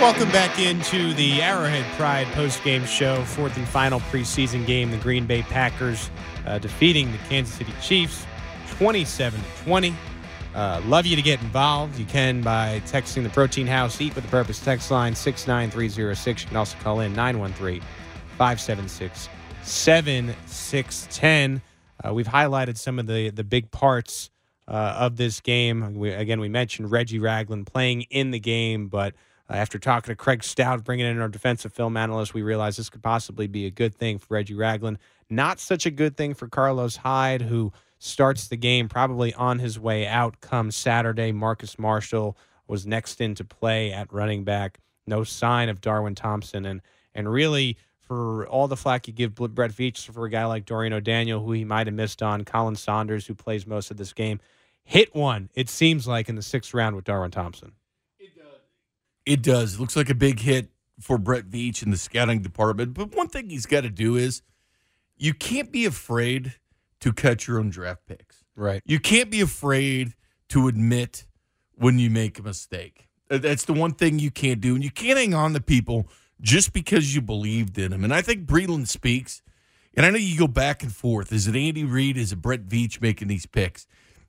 Welcome back into the Arrowhead Pride postgame show, fourth and final preseason game. The Green Bay Packers uh, defeating the Kansas City Chiefs 27 to 20. Uh, love you to get involved. You can by texting the Protein House Eat with the Purpose text line 69306. You can also call in 913 576 7610. Uh, we've highlighted some of the, the big parts uh, of this game. We, again, we mentioned Reggie Ragland playing in the game, but Uh, after talking to Craig Stout, bringing in our defensive film analyst, we realized this could possibly be a good thing for Reggie Ragland. Not such a good thing for Carlos Hyde, who starts the game probably on his way out come Saturday. Marcus Marshall was next into play at running back. No sign of Darwin Thompson. And, and really, for all the flack you give Brett Veach for a guy like Dorian O'Daniel, who he might have missed on, Khalen Saunders, who plays most of this game, hit one, it seems like, in the sixth round with Darwin Thompson. It does. It looks like a big hit for Brett Veach and the scouting department. But one thing he's got to do is you can't be afraid to cut your own draft picks. Right. You can't be afraid to admit when you make a mistake. Uh, That's the one thing you can't do. And you can't hang on to people just because you believed in them. And I think Breeland Speaks. And I know you go back and forth. Is it Andy Reid? Is it Brett Veach making these picks?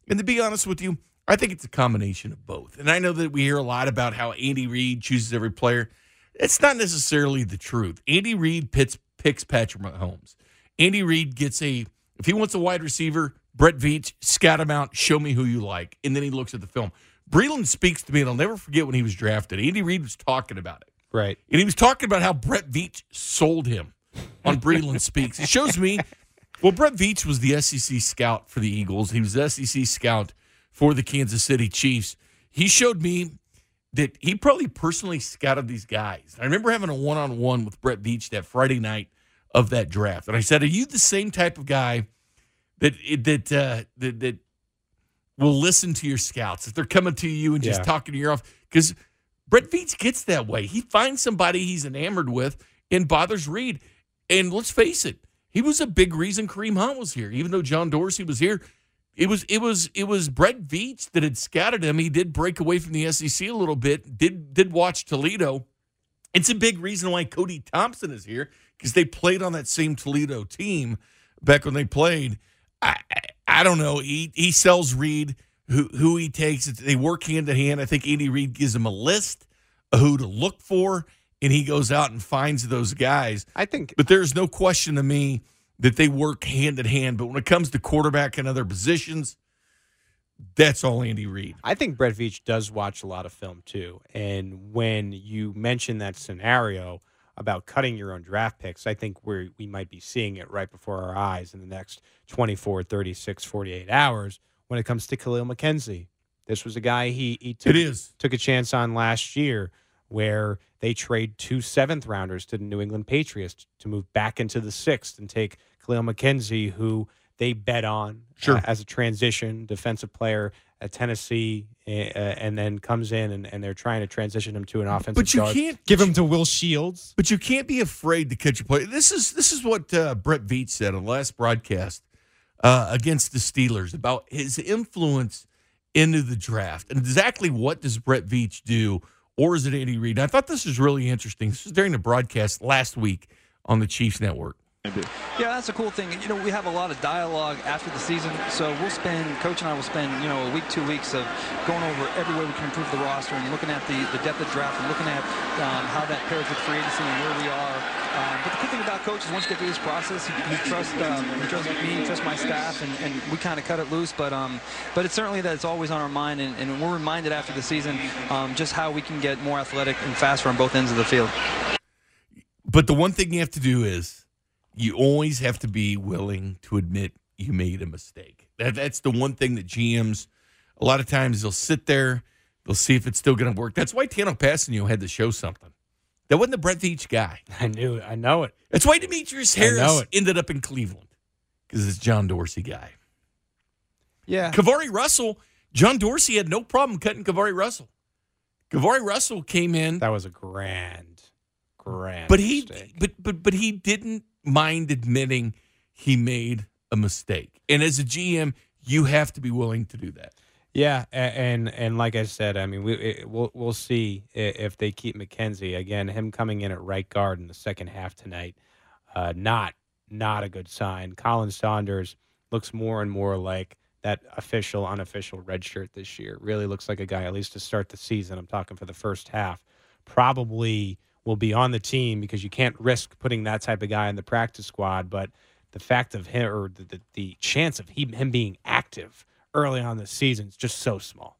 And to be honest with you, I think it's a combination of both. And I know that we hear a lot about how Andy Reid chooses every player. It's not necessarily the truth. Andy Reid picks, picks Patrick Mahomes. Andy Reid gets a, if he wants a wide receiver, Brett Veach, scout him out, show me who you like. And then he looks at the film. Breeland Speaks to me, and I'll never forget when he was drafted. Andy Reid was talking about it. Right. And he was talking about how Brett Veach sold him on Breeland Speaks. It shows me, well, Brett Veach was the SEC scout for the Eagles. He was the SEC scout for the Kansas City Chiefs. He showed me that he probably personally scouted these guys. I remember having a one on one with Brett Veach that Friday night of that draft. And I said, Are you the same type of guy that, that, uh, that, that will listen to your scouts if they're coming to you and just Yeah. talking to your off? Because Brett Veach gets that way. He finds somebody he's enamored with and bothers Reid. And let's face it, he was a big reason Kareem Hunt was here. Even though John Dorsey was here, it was it was it was Brett Veach that had scattered him. He did break away from the SEC a little bit. Did did watch Toledo. It's a big reason why Cody Thompson is here because they played on that same Toledo team back when they played. I I, I don't know. He he sells Reid who who he takes. They work hand to hand. I think Andy Reid gives him a list of who to look for, and he goes out and finds those guys. I think But there's no question to me that they work hand in hand. But when it comes to quarterback and other positions, that's all Andy Reid. I think Brett Veach does watch a lot of film too. And when you mention that scenario about cutting your own draft picks, I think we we might be seeing it right before our eyes in the next 24, 36, 48 hours when it comes to Khalil McKenzie. This was a guy he, he took, It is. took a chance on last year where they trade two seventh rounders to the New England Patriots to move back into the sixth and take Khalil McKenzie, who they bet on Sure. uh, as a transition defensive player at Tennessee, uh, and then comes in and, and they're trying to transition him to an offensive But you guard. can't- give him to Will Shields. But you can't be afraid to catch a play. This is this is what uh, Brett Veach said on the last broadcast uh, against the Steelers about his influence into the draft and exactly what does Brett Veach do, or is it Andy Reid? I thought this was really interesting. This was during the broadcast last week on the Chiefs Network. Yeah, that's a cool thing. You know, we have a lot of dialogue after the season, so we'll spend, Coach and I will spend, you know, a week, two weeks of going over every way we can improve the roster and looking at the, the depth of draft and looking at um, how that pairs with free agency and where we are. Um, but the cool thing about Coach is once you get through this process, he, trusts um, he trusts me, trusts my staff, and, and we kind of cut it loose. But um, but it's certainly that it's always on our mind, and, and we're reminded after the season um, just how we can get more athletic and faster on both ends of the field. But the one thing you have to do is you always have to be willing to admit you made a mistake. That, that's the one thing that GMs, a lot of times, they'll sit there, they'll see if it's still going to work. That's why Tanoh Kpassagnon had to show something. That wasn't the Brett Veach guy. I knew it. I know it. That's why Demetrius I know Harris it. ended up in Cleveland because it's John Dorsey guy. Yeah. KeiVarae Russell, John Dorsey had no problem cutting KeiVarae Russell. KeiVarae Russell came in, That was a grand, grand but he mistake. but but but he didn't mind admitting he made a mistake. And as a GM, you have to be willing to do that. Yeah, and and like I said, I mean, we we'll we'll see if they keep McKenzie again. Him coming in at right guard in the second half tonight, uh, not not a good sign. Khalen Saunders looks more and more like that official unofficial red shirt this year. Really looks like a guy at least to start the season. I'm talking for the first half. Probably will be on the team because you can't risk putting that type of guy in the practice squad. But the fact of him or the, the, the chance of he, him being active early on this season is just so small.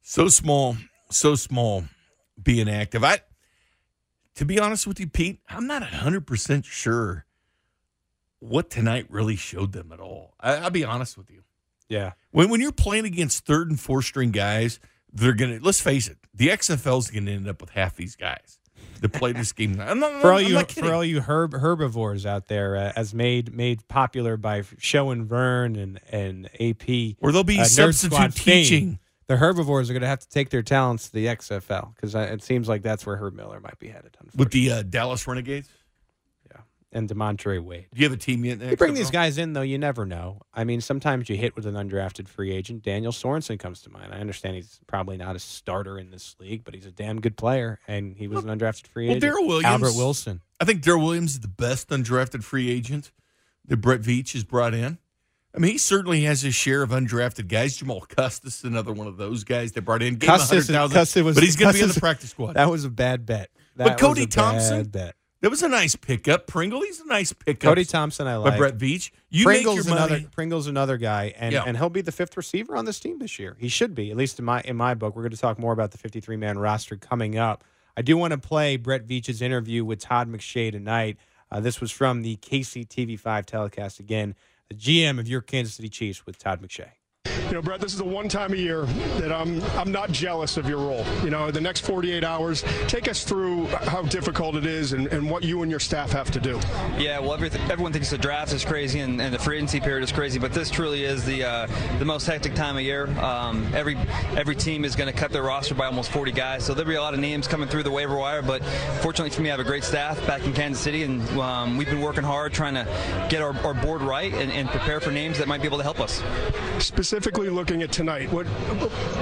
So small, so small being active. I to be honest with you, Pete, I'm not hundred percent sure what tonight really showed them at all. I, I'll be honest with you. Yeah. When when you're playing against third and fourth string guys, they're gonna let's face it, the XFL's gonna end up with half these guys that play this game. I'm not, For all I'm you for all you herb, herbivores out there, uh, as made made popular by Show and Vern and and AP, or there'll be uh, substitute Squad fame, teaching. the herbivores are going to have to take their talents to the XFL because it seems like that's where Herb Miller might be headed. With the uh, Dallas Renegades, and D'Montre Wade. do you have a team yet? You bring these guys in, though, you never know. I mean, sometimes you hit with an undrafted free agent. Daniel Sorensen comes to mind. I understand he's probably not a starter in this league, but he's a damn good player, and he was an undrafted free well, agent. Darrel Williams- Albert Wilson. I think Darrel Williams is the best undrafted free agent that Brett Veach has brought in. I mean, he certainly has his share of undrafted guys. Jamal Custis, another one of those guys they brought in. Gave Custis- 100,000, Custis was- but he's going to be in the practice squad. That was a bad bet. That But Cody was a Thompson? bad bet. That was a nice pickup. Pringle, he's a nice pickup. Cody Thompson, I like. Brett Veach. You Pringle's make your another money. Pringle's another guy, and, Yeah. and he'll be the fifth receiver on this team this year. He should be, at least in my in my book. We're going to talk more about the 53 man roster coming up. I do want to play Brett Veach's interview with Todd McShay tonight. Uh, this was from the KCTV5 telecast again. The GM of your Kansas City Chiefs with Todd McShay. You know, Brett, this is the one time a year that I'm I'm not jealous of your role. You know, the next 48 hours, take us through how difficult it is and, and what you and your staff have to do. Yeah, well, everything, everyone thinks the draft is crazy and, and the free agency period is crazy, but this truly is the uh, the most hectic time of year. Um, every every team is going to cut their roster by almost 40 guys, so there'll be a lot of names coming through the waiver wire. But fortunately for me, I have a great staff back in Kansas City, and um, we've been working hard trying to get our, our board right and, and prepare for names that might be able to help us. Specifically looking at tonight, what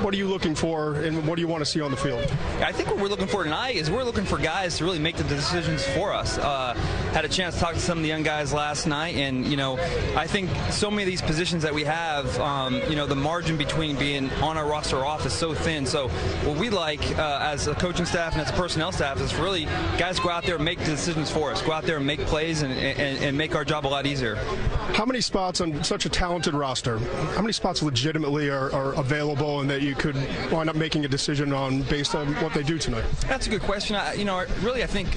what are you looking for and what do you want to see on the field? I think what we're looking for tonight is we're looking for guys to really make the decisions for us. Uh, had a chance to talk to some of the young guys last night, and you know, I think so many of these positions that we have, um, you know, the margin between being on our roster or off is so thin. So what we like uh, as a coaching staff and as a personnel staff is really guys go out there and make the decisions for us. Go out there and make plays and, and, and make our job a lot easier. How many spots on such a talented roster? How many spots legitimately are, are available and that you could wind up making a decision on based on what they do tonight? That's a good question. I, you know, really, I think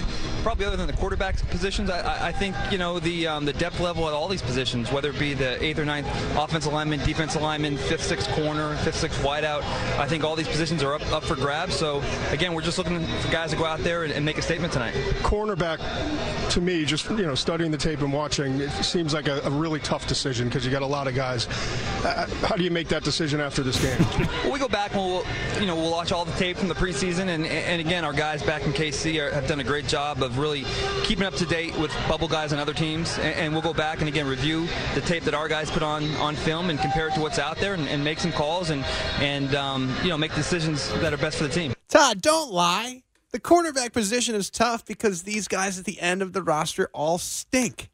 probably other than the quarterback positions, I, I- think you know the um, the depth level at all these positions, whether it be the eighth or ninth offensive lineman, defensive lineman, fifth, sixth corner, fifth, sixth wideout. I think all these positions are up up for grabs. So again, we're just looking for guys to go out there and, and make a statement tonight. Cornerback, to me, just you know, studying the tape and watching, it seems like a, a really tough decision because you got a lot of guys. Uh, how do you make that decision after this game? Well, we go back and we'll, you know, we'll watch all the tape from the preseason, and, and again, our guys back in KC are, have done a great job of really keeping up to date with bubble guys and other teams, and, and we'll go back and again review the tape that our guys put on on film and compare it to what's out there, and, and make some calls and and um, you know make decisions that are best for the team. Todd, don't lie. The cornerback position is tough because these guys at the end of the roster all stink.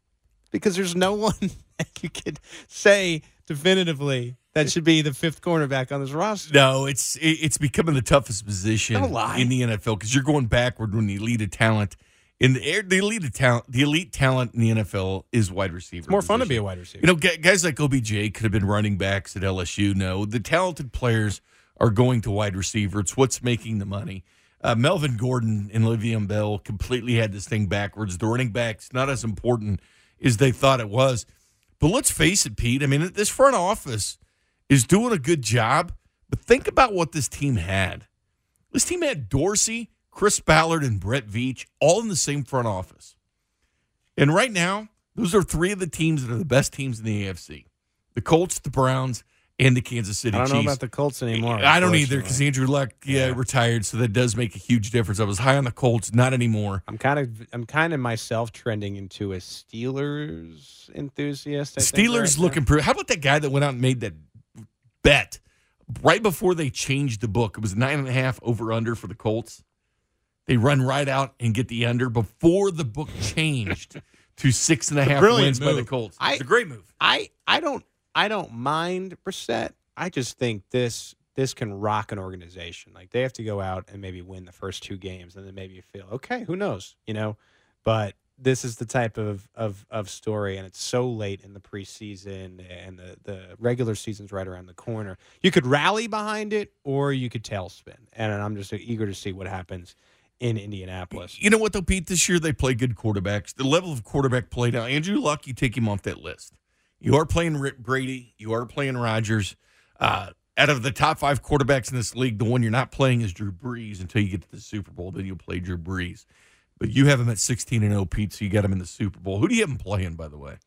Because there's no one that you could say definitively that should be the fifth cornerback on this roster. No, it's it's becoming the toughest position in the NFL because you're going backward when the elite of talent in the air. The elite of talent, the elite talent in the NFL is wide receiver. It's more fun to be a wide receiver. You know, guys like OBJ could have been running backs at LSU. No, the talented players are going to wide receiver. It's what's making the money. Uh, Melvin Gordon and Le'Veon Bell completely had this thing backwards. The running backs not as important as they thought it was. But let's face it, Pete. I mean, this front office is doing a good job. But think about what this team had. This team had Dorsey, Chris Ballard, and Brett Veach all in the same front office. And right now, those are three of the teams that are the best teams in the AFC: the Colts, the Browns, and the Kansas City I don't know about the Colts anymore. I don't either because Andrew Luck, yeah, Yeah. retired, so that does make a huge difference. I was high on the Colts, not anymore. I'm kind of I'm kind of myself trending into a Steelers enthusiast. I Steelers right looking pretty. How about that guy that went out and made that bet right before they changed the book, it was nine and a half over under for the Colts. They run right out and get the under before the book changed to six and a half wins by the. Colts. I- it's a great move. I I don't I don't mind Brissett. I just think this this can rock an organization. Like they have to go out and maybe win the first two games, and then maybe you feel okay. Who knows? You know, but this is the type of of of story, and it's so late in the preseason, and the the regular season's right around the corner. You could rally behind it, or you could tailspin, and I'm just eager to see what happens in Indianapolis. You know what though, Pete? This year they play good quarterbacks. The level of quarterback play now, Andrew Luck, you take him off that list. You are playing Rick Brady. You are playing Rodgers. Uh, out of the top five quarterbacks in this league, the one you're not playing is Drew Brees until you get to the Super Bowl. Then you'll play Drew Brees. But you have him at 16 and 0, Pete, so you got him in the Super Bowl. Who do you have him playing, by the way?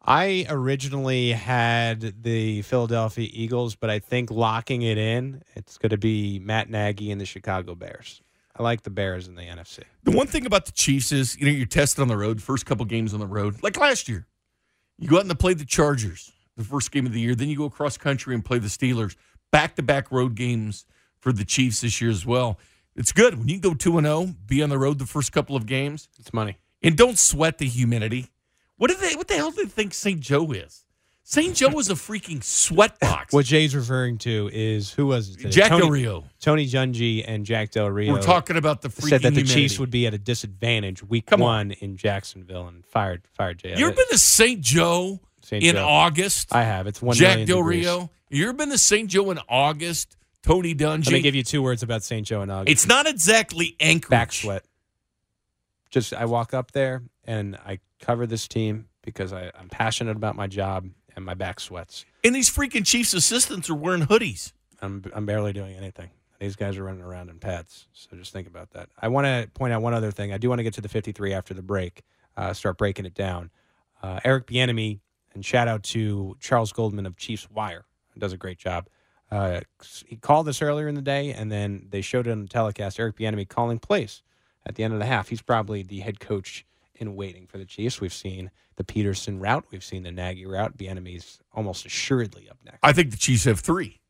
I originally had the Philadelphia Eagles, but I think locking it in, it's going to be Matt Nagy and the Chicago Bears. I like the Bears in the NFC. The one thing about the Chiefs is, you know, you're tested on the road, first couple games on the road, like last year. You go out and play the Chargers the first game of the year, then you go across country and play the Steelers. Back to back road games for the Chiefs this year as well. It's good when you can go 2 and 0, be on the road the first couple of games, It's money. and don't sweat the humidity. What do they what the hell do they think St. Joe is? St. Joe is a freaking sweat box. What Jay's referring to is who was it? today? Jack Tony, Del Rio. Tony Dungy and Jack Del Rio. We're talking about the freaking said that the humidity. Chiefs would be at a disadvantage week Come on. one in Jacksonville and fired fired Jay. You ever been to St. Joe St. in Joe. August? I have. It's one Jack million Del degrees. Rio. You ever been to St. Joe in August? Tony Dungy. Let me give you two words about St. Joe and August. it's not exactly Anchorage. back sweat. Just I walk up there and I cover this team because I, I'm passionate about my job and my back sweats. And these freaking Chiefs assistants are wearing hoodies. I'm I'm barely doing anything. These guys are running around in pads. So just think about that. I want to point out one other thing. I do want to get to the 53 after the break. Uh, start breaking it down. Uh, Eric Bieniemy and shout out to Charles Goldman of Chiefs Wire. Does a great job. Uh, he called this earlier in the day, and then they showed it on the telecast. Eric Bieniemy calling plays at the end of the half. He's probably the head coach in waiting for the Chiefs. We've seen the Peterson route. We've seen the Nagy route. Bieniemy's almost assuredly up next. I think the Chiefs have three.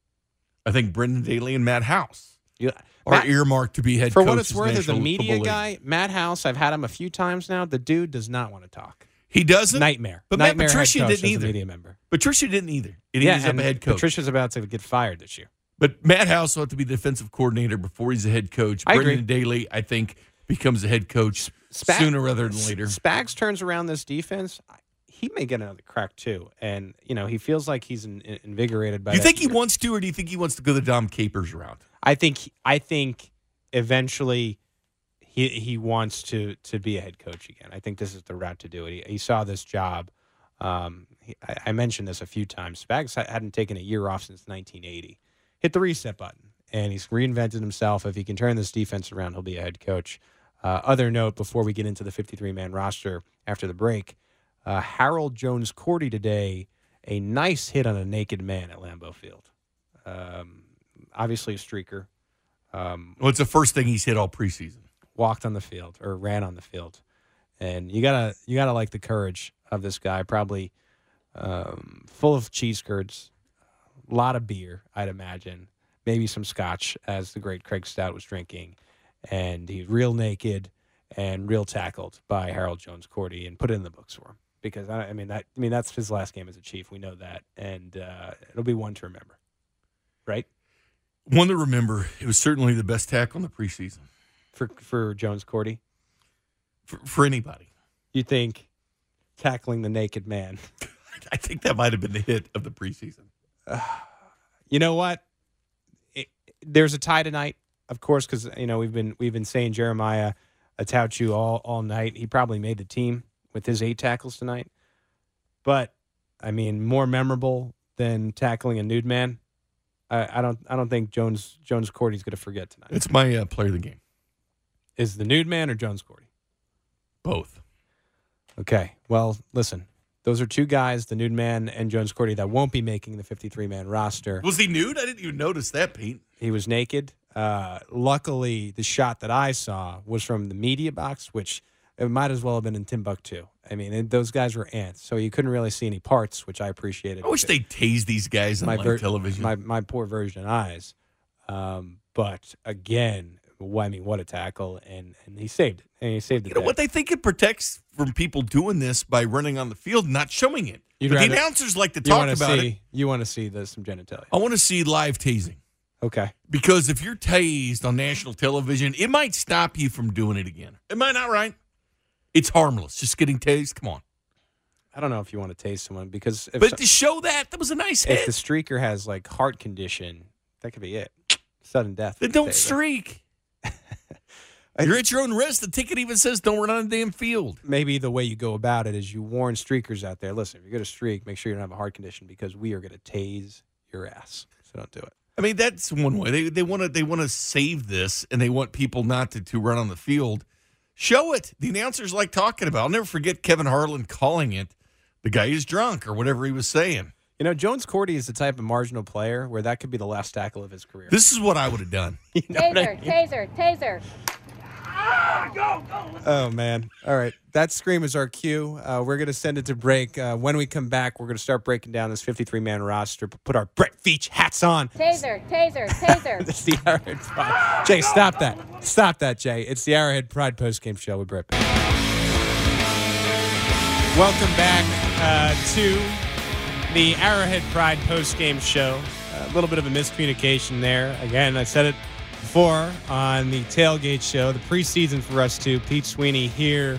I think Brendan Daly and Matt House You- are Matt- earmarked to be head For coaches. what it's worth, as a media guy, Matt House, I've had him a few times now. The dude does not want to talk. He doesn't. Nightmare. But Matt Nightmare Patricia didn't either. media member. Patricia didn't either. And yeah, ends up a head coach. Patricia's about to get fired this year. But Matt House will have to be the defensive coordinator before he's a head coach. I Brendan agree. Daly, I think, becomes a head coach Spag- sooner rather than later. Spags turns around this defense. He may get another crack too, and you know he feels like he's in, in- invigorated by. Do you think he wants to, or do you think he wants to go the Dom Capers route? I think. I think eventually he he wants to to be a head coach again. I think this is the route to do it. He, he saw this job. Um, he, I, I mentioned this a few times. Spags hadn't taken a year off since 1980. Hit the reset button, and he's reinvented himself. If he can turn this defense around, he'll be a head coach. Uh, other note before we get into the 53 man roster after the break, uh, Harold Jones Quartey today a nice hit on a naked man at Lambeau Field. Um, obviously a streaker. Um, Well, it's the first thing he's hit all preseason. Walked on the field or ran on the field, and you gotta you gotta like the courage of this guy. Probably um, full of cheese curds, a lot of beer, I'd imagine, maybe some scotch, as the great Craig Stout was drinking, and he's real naked and real tackled by Harold Jones Quartey and put it in the books for him because I, I mean that I mean that's his last game as a chief. We know that, and uh, it'll be one to remember, right? One to remember, it was certainly the best tackle in the preseason For for Jones Quartey, for, for anybody. you think tackling the naked man? I think that might have been the hit of the preseason. You know what? It, there's a tie tonight, of course, because you know we've been we've been saying Jeremiah Attaochu all all night. He probably made the team with his eight tackles tonight. But I mean, more memorable than tackling a nude man. I, I don't I don't think Jones Jones Quartey's going to forget tonight. It's my uh, player of the game. Is the nude man or Jones Quartey? Both. Okay. Well, listen. Those are two guys, the nude man and Jones Quartey, that won't be making the 53 man roster. Was he nude? I didn't even notice that, Pete. He was naked. Uh, luckily, the shot that I saw was from the media box, which it might as well have been in Timbuktu. I mean, it, those guys were ants, so you couldn't really see any parts, which I appreciated. I wish they tased these guys on my live ver- television. My my poor version eyes. Um, but again, I mean, what a tackle, and and he saved it, and he saved the you know day. what? They think it protects from people doing this by running on the field, not showing it. You'd but the announcers like to talk about see? it. You want to see the, some genitalia? I want to see live tasing. Okay. Because if you're tased on national television, it might stop you from doing it again. Am I not right? It's harmless. Just getting tased. Come on. I don't know if you want to taste someone because if, But to show that, that was a nice if hit. the streaker has like heart condition, that could be it. Sudden death. Then don't streak. You're at your own risk. The ticket even says don't run on the damn field. Maybe the way you go about it is you warn streakers out there. Listen, if you're going to streak, make sure you don't have a heart condition because we are going to tase your ass. So don't do it. I mean, that's one way. They they want to they want to save this, and they want people not to, to run on the field. Show it. The announcers like talking about. I'll never forget Kevin Harlan calling it. The guy is drunk or whatever he was saying. You know, Jones Quartey is the type of marginal player where that could be the last tackle of his career. This is what I would have done. You know what I Taser, taser, taser. Oh man! All right, that scream is our cue. Uh, we're going to send it to break. Uh, when we come back, we're going to start breaking down this 53 man roster. Put our Brett Veach hats on. Taser, taser, taser. It's the Arrowhead Pride. Jay, stop that! Stop that, Jay. It's the Arrowhead Pride post game show with Brett. Welcome back uh, to the Arrowhead Pride post game show. A little bit of a miscommunication there. Again, I said it before on the tailgate show. The preseason for us too. Pete Sweeney here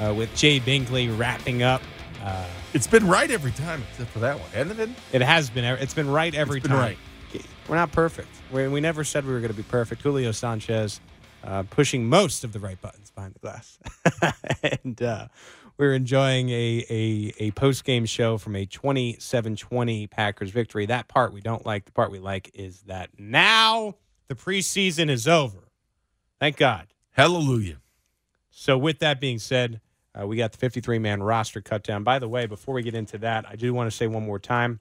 uh, with Jay Binkley wrapping up. Uh, It's been right every time except for that one, hasn't it? it has been. It's been right every been time. right. We're not perfect. We, we never said we were going to be perfect. Julio Sanchez uh, pushing most of the right buttons behind the glass, and uh, we're enjoying a a, a post game show from a 27-20 Packers victory. That part we don't like. The part we like is that now the preseason is over. Thank God. Hallelujah. So, with that being said, uh, we got the 53 man roster cut down. By the way, before we get into that, I do want to say one more time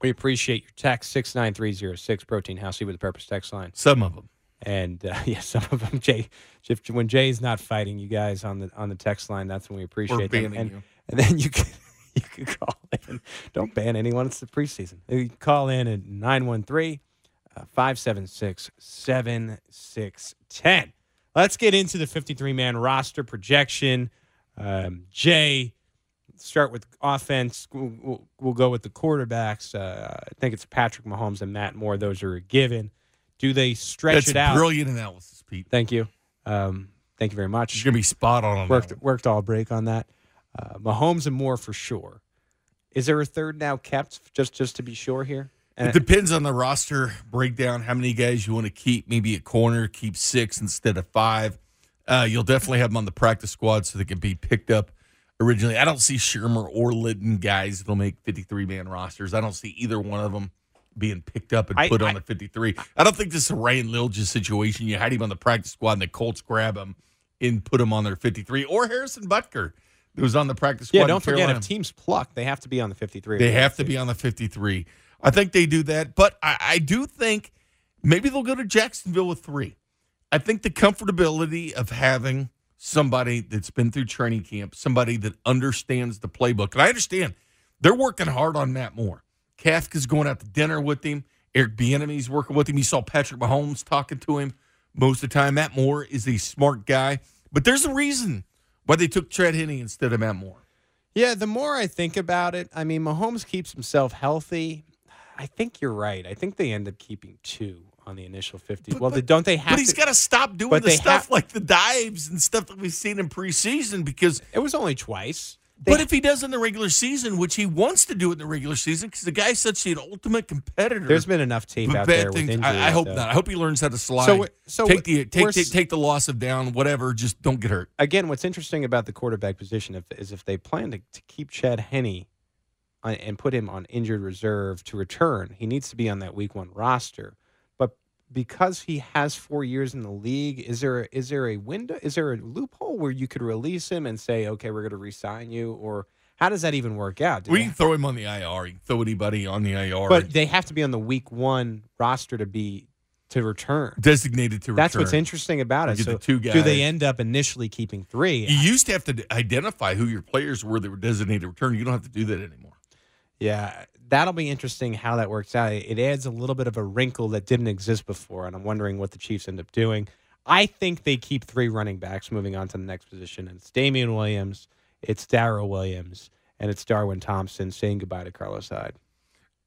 we appreciate your text 69306 Protein House, see with the purpose text line. Some of them. And uh, yeah, some of them, Jay, if, when Jay's not fighting you guys on the on the text line, that's when we appreciate them. And, you. and then you can you can call in. Don't ban anyone. It's the preseason. You can call in at 913 576 7610. Let's get into the 53 man roster projection. Um, Jay, start with offense. We'll, we'll, we'll go with the quarterbacks. Uh, I think it's Patrick Mahomes and Matt Moore. Those are a given. Do they stretch That's it out? brilliant analysis, Pete. Thank you. Um, thank you very much You're gonna be spot on on worked worked all break on that. Uh, Mahomes and Moore for sure. Is there a third now kept just just to be sure here? It depends on the roster breakdown, how many guys you want to keep. Maybe a corner, keep six instead of five. Uh, you'll definitely have them on the practice squad so they can be picked up originally. I don't see Shurmur or Litton guys that'll make 53 man rosters. I don't see either one of them being picked up and I- put on I- the 53. I don't think this is a Ryan Lilja situation. You hide him on the practice squad and the Colts grab him and put him on their 53. Or Harrison Butker, who was on the practice squad. yeah, don't forget if teams pluck, they have to be on the 53. They have to be on the 53. I think they do that, but I, I do think maybe they'll go to Jacksonville with three. I think the comfortability of having somebody that's been through training camp, somebody that understands the playbook, and I understand they're working hard on Matt Moore. Kafka's going out to dinner with him. Eric Bieniemy's working with him. You saw Patrick Mahomes talking to him most of the time. Matt Moore is a smart guy, but there's a reason why they took Trent Henne instead of Matt Moore. Yeah, the more I think about it, I mean, Mahomes keeps himself healthy. I think you're right. I think they end up keeping two on the initial 50. well, they, don't they have But he's got to stop doing the stuff have- like the dives and stuff that we've seen in preseason because. it was only twice. They- but if he does in the regular season, which he wants to do in the regular season, because the guy's such an ultimate competitor. there's been enough tape out there things-. I, I hope not. I hope he learns how to slide. So so take the take, take take the loss of down, whatever. Just don't get hurt. again, what's interesting about the quarterback position if, is if they plan to, to keep Chad Henne Uh, and put him on injured reserve to return, he needs to be on that week one roster. But because he has four years in the league, is there is there a window? Is there a loophole where you could release him and say, okay, we're going to re-sign you, or how does that even work out? Do We can throw him on the IR. You can throw anybody on the IR. but they have to be on the week one roster to be to return. designated to return. That's what's interesting about it. So do they end up initially keeping three? You used to have to identify who your players were that were designated to return. You don't have to do that anymore. Yeah, that'll be interesting how that works out. It adds a little bit of a wrinkle that didn't exist before, and I'm wondering what the Chiefs end up doing. I think they keep three running backs moving on to the next position, and it's Damien Williams, it's Darrel Williams, and it's Darwin Thompson saying goodbye to Carlos Hyde.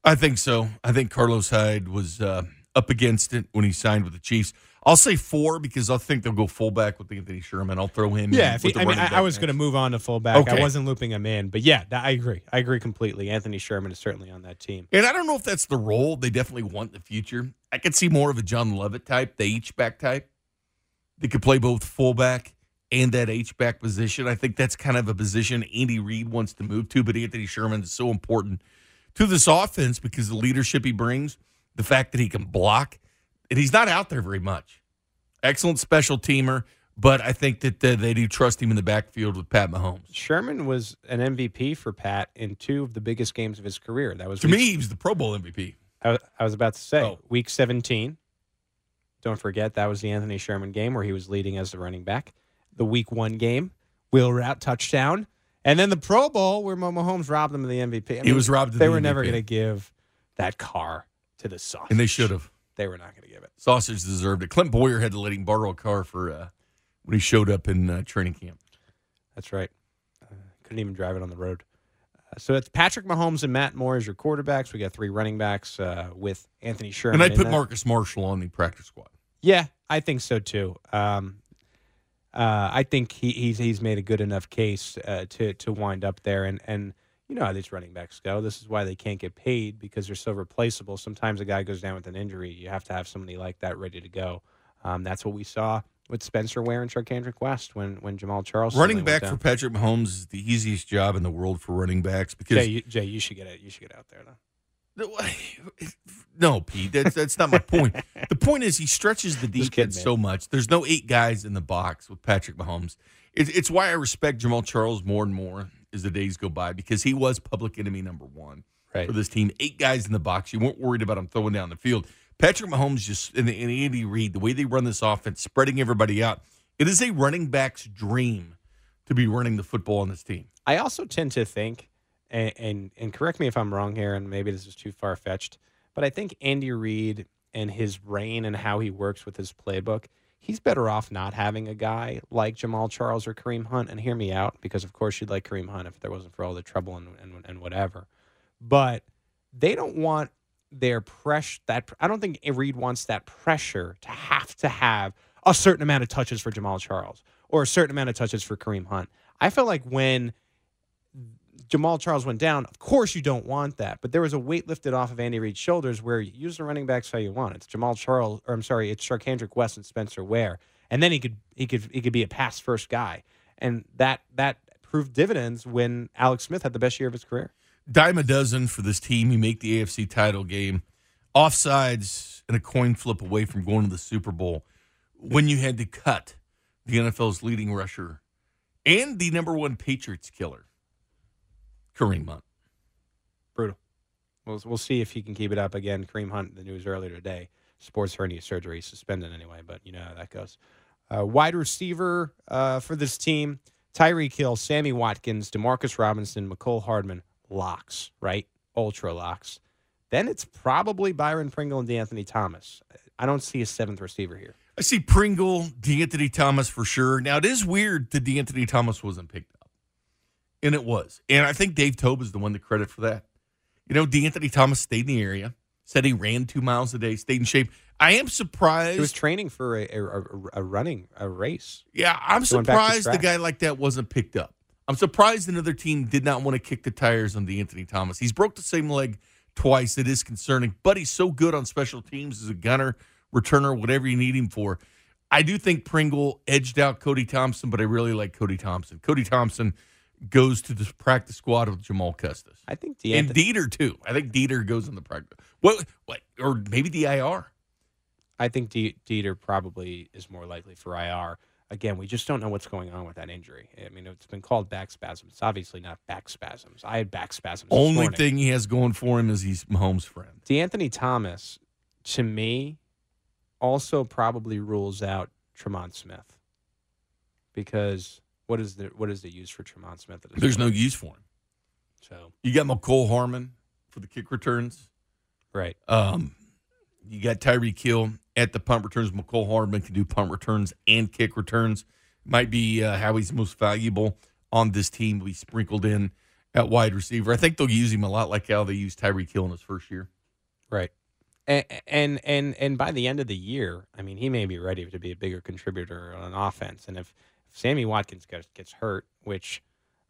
I think so. I think Carlos Hyde was uh, up against it when he signed with the Chiefs. I'll say four because I think they'll go fullback with Anthony Sherman. I'll throw him. Yeah, in if with he, I mean, I, I was going to move on to fullback. I wasn't looping him in, but yeah, I agree. I agree completely. Anthony Sherman is certainly on that team. And I don't know if that's the role they definitely want in the future. I could see more of a John Levitt type, the H back type. They could play both fullback and that H back position. I think that's kind of a position Andy Reid wants to move to, but Anthony Sherman is so important to this offense because the leadership he brings, the fact that he can block, and he's not out there very much. Excellent special teamer, but I think that uh, they do trust him in the backfield with Pat Mahomes. Sherman was an MVP for Pat in two of the biggest games of his career. That was To week- me, he was the Pro Bowl MVP. I, I was about to say Oh. week 17. Don't forget that was the Anthony Sherman game where he was leading as the running back. The week one game, wheel route touchdown, and then the Pro Bowl where Mahomes robbed him of the MVP. I He was robbed They the were never going to give that car to the sausage, And they should have. They were not going to give it. Sausage deserved it. Clint Bowyer had to let him borrow a car for uh, when he showed up in uh, training camp. That's right. Uh, couldn't even drive it on the road. Uh, so it's Patrick Mahomes and Matt Moore as your quarterbacks. We got three running backs uh, with Anthony Sherman. And I put. Marcus Marshall on the practice squad. Yeah, I think so too. Um, uh, I think he, he's he's made a good enough case uh, to to wind up there, and and you know how these running backs go. This is why they can't get paid because they're so replaceable. Sometimes a guy goes down with an injury, you have to have somebody like that ready to go. Um, that's what we saw with Spencer Ware and Charcandrick West when when Jamaal Charles running back for. Patrick Mahomes is the easiest job in the world for running backs because Jay. You, Jay, you should get it. You should get out there though. no, Pete, that's that's not my point. The point is he stretches the defense so much. There's no eight guys in the box with Patrick Mahomes. It, it's why I respect Jamaal Charles more and more as the days go by because he was public enemy number one Right. for this team. Eight guys in the box. You weren't worried about him throwing down the field. Patrick Mahomes just and, and Andy Reid, the way they run this offense, spreading everybody out. It is a running back's dream to be running the football on this team. I also tend to think, and, and and correct me if I'm wrong here, and maybe this is too far fetched, but I think Andy Reid and his reign and how he works with his playbook, he's better off not having a guy like Jamaal Charles or Kareem Hunt. And hear me out, because of course you'd like Kareem Hunt if there wasn't for all the trouble and and, and whatever, but they don't want their pressure. That I don't think Reid wants that pressure to have to have a certain amount of touches for Jamaal Charles or a certain amount of touches for Kareem Hunt. I feel like when Jamaal Charles went down, of course you don't want that, but there was a weight lifted off of Andy Reid's shoulders where you use the running backs how you want. It's Jamaal Charles, or I'm sorry, it's Charcandrick West and Spencer Ware, and then he could he could he could be a pass first guy, and that that proved dividends when Alex Smith had the best year of his career. dime a dozen for this team. You make the AFC title game, offsides and a coin flip away from going to the Super Bowl. When you had to cut the NFL's leading rusher and the number one Patriots killer, Kareem Hunt. Brutal. We'll we'll see if he can keep it up again. Kareem Hunt, the news earlier today, sports hernia surgery suspended anyway, but you know how that goes. Uh, wide receiver uh, for this team: Tyreek Hill, Sammy Watkins, Demarcus Robinson, Mecole Hardman, locks, right? Ultra locks. Then it's probably Byron Pringle and DeAnthony Thomas. I don't see a seventh receiver here. I see Pringle, DeAnthony Thomas for sure. Now, it is weird that DeAnthony Thomas wasn't picked up. And it was. And I think Dave Toub is the one to credit for that. You know, DeAnthony Thomas stayed in the area, said he ran two miles a day, stayed in shape. I am surprised. He was training for a, a, a, running a race. Yeah, I'm Going back to surprised the guy like that wasn't picked up. I'm surprised another team did not want to kick the tires on DeAnthony Thomas. He's broke the same leg twice. It is concerning, but he's so good on special teams as a gunner, returner, whatever you need him for. I do think Pringle edged out Cody Thompson, but I really like Cody Thompson. Cody Thompson goes to the practice squad with Jamal Custis. I think And Dieter too. I think Dieter goes in the practice. What what or maybe the IR. I think Dieter probably is more likely for IR. Again, we just don't know what's going on with that injury. I mean, it's been called back spasms. It's obviously not back spasms. I had back spasms. Only thing he has going for him is he's Mahomes' friend. DeAnthony Thomas, to me, also probably rules out Tremon Smith because what is the what is the use for Tremon Smith? There's no use for him. so You got Mecole Hardman for the kick returns. right. Um, you got Tyreek Hill at the punt returns. Mecole Hardman can do punt returns and kick returns. Might be uh, how he's most valuable on this team. We sprinkled in at wide receiver. I think they'll use him a lot like how they used Tyreek Hill in his first year. Right. And, and and and by the end of the year, I mean, he may be ready to be a bigger contributor on offense. And if Sammy Watkins gets, gets hurt, which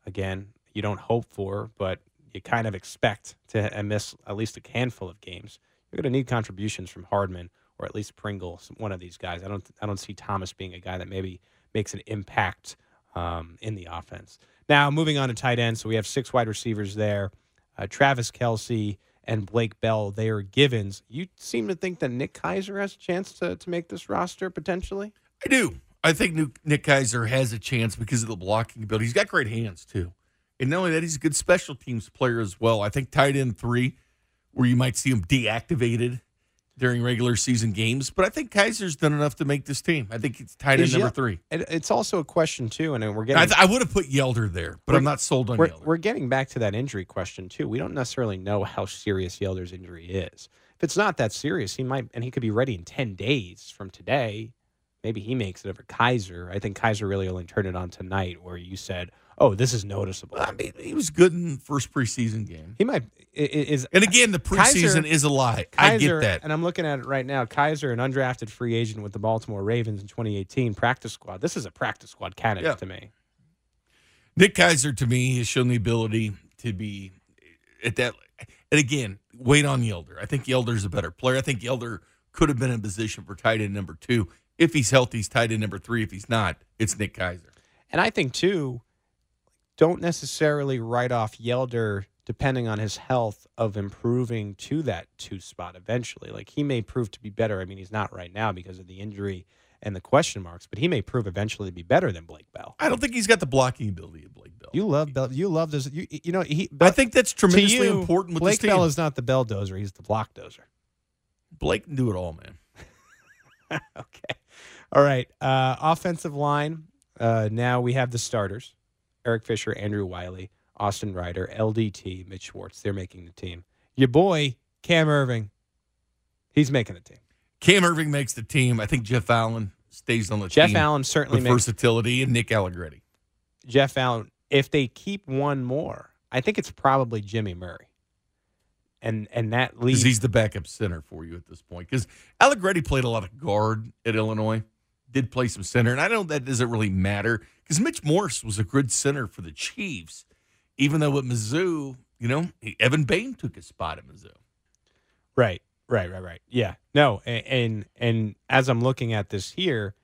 again you don't hope for, but you kind of expect to miss at least a handful of games, you're going to need contributions from Hardman or at least Pringle, one of these guys. I don't I don't see Thomas being a guy that maybe makes an impact um, in the offense. Now moving on to tight end, so we have six wide receivers there. Uh, Travis Kelce and Blake Bell, they are givens. You seem to think that Nick Keizer has a chance to, to make this roster potentially? I do. I think Nick- Keizer has a chance because of the blocking ability. He's got great hands too, and not only that, he's a good special teams player as well. I think tight end three, where you might see him deactivated during regular season games, but I think Keizer's done enough to make this team. I think it's tight end number three. It, it's also a question too, and we're I, getting th- I would have put Yelder there, but I'm not sold on we're, Yelder. we're getting back to that injury question too. We don't necessarily know how serious Yelder's injury is. If it's not that serious, he might, and he could be ready in ten days from today. Maybe he makes it over Keizer. I think Keizer really only turned it on tonight, where you said, "Oh, this is noticeable." I mean, he was good in the first preseason game. He might is And again, the Keizer- preseason is a lie. I get that. And I'm looking at it right now. Keizer, an undrafted free agent with the Baltimore Ravens in 2018, practice squad. This is a practice squad candidate Yeah. to me. Nick Keizer, to me, has shown the ability to be at that. And again, wait on Yelder. I think Yelder's a better player. I think Yelder could have been in position for tight end number two. If he's healthy, he's tight end number three. If he's not, it's Nick Keizer. And I think too, don't necessarily write off Yelder depending on his health of improving to that two spot eventually. Like he may prove to be better. I mean, he's not right now because of the injury and the question marks, but he may prove eventually to be better than Blake Bell. I don't think he's got the blocking ability of Blake Bell. You love Bell. You love this. You you know he. I think that's to tremendously you, important with Blake this team. Bell is not the bell dozer. He's the block dozer. Blake can do it all, man. okay. All right. Uh, offensive line. Uh, now we have the starters Eric Fisher, Andrew Wylie, Austin Reiter, LDT, Mitch Schwartz. They're making the team. Your boy, Cam Erving, he's making the team. Cam Erving makes the team. I think Jeff Allen stays on the Jeff team. Jeff Allen certainly with makes versatility and Nick Allegretti. Jeff Allen. If they keep one more, I think it's probably Jimmy Murray. And and that leaves he's the backup center for you at this point. Because Allegretti played a lot of guard at Illinois, did play some center, and I know that doesn't really matter because Mitch Morse was a good center for the Chiefs, even though at Mizzou, you know, Evan Boehm took his spot at Mizzou. Right, right, right, right. Yeah, no, and, and and as I'm looking at this here,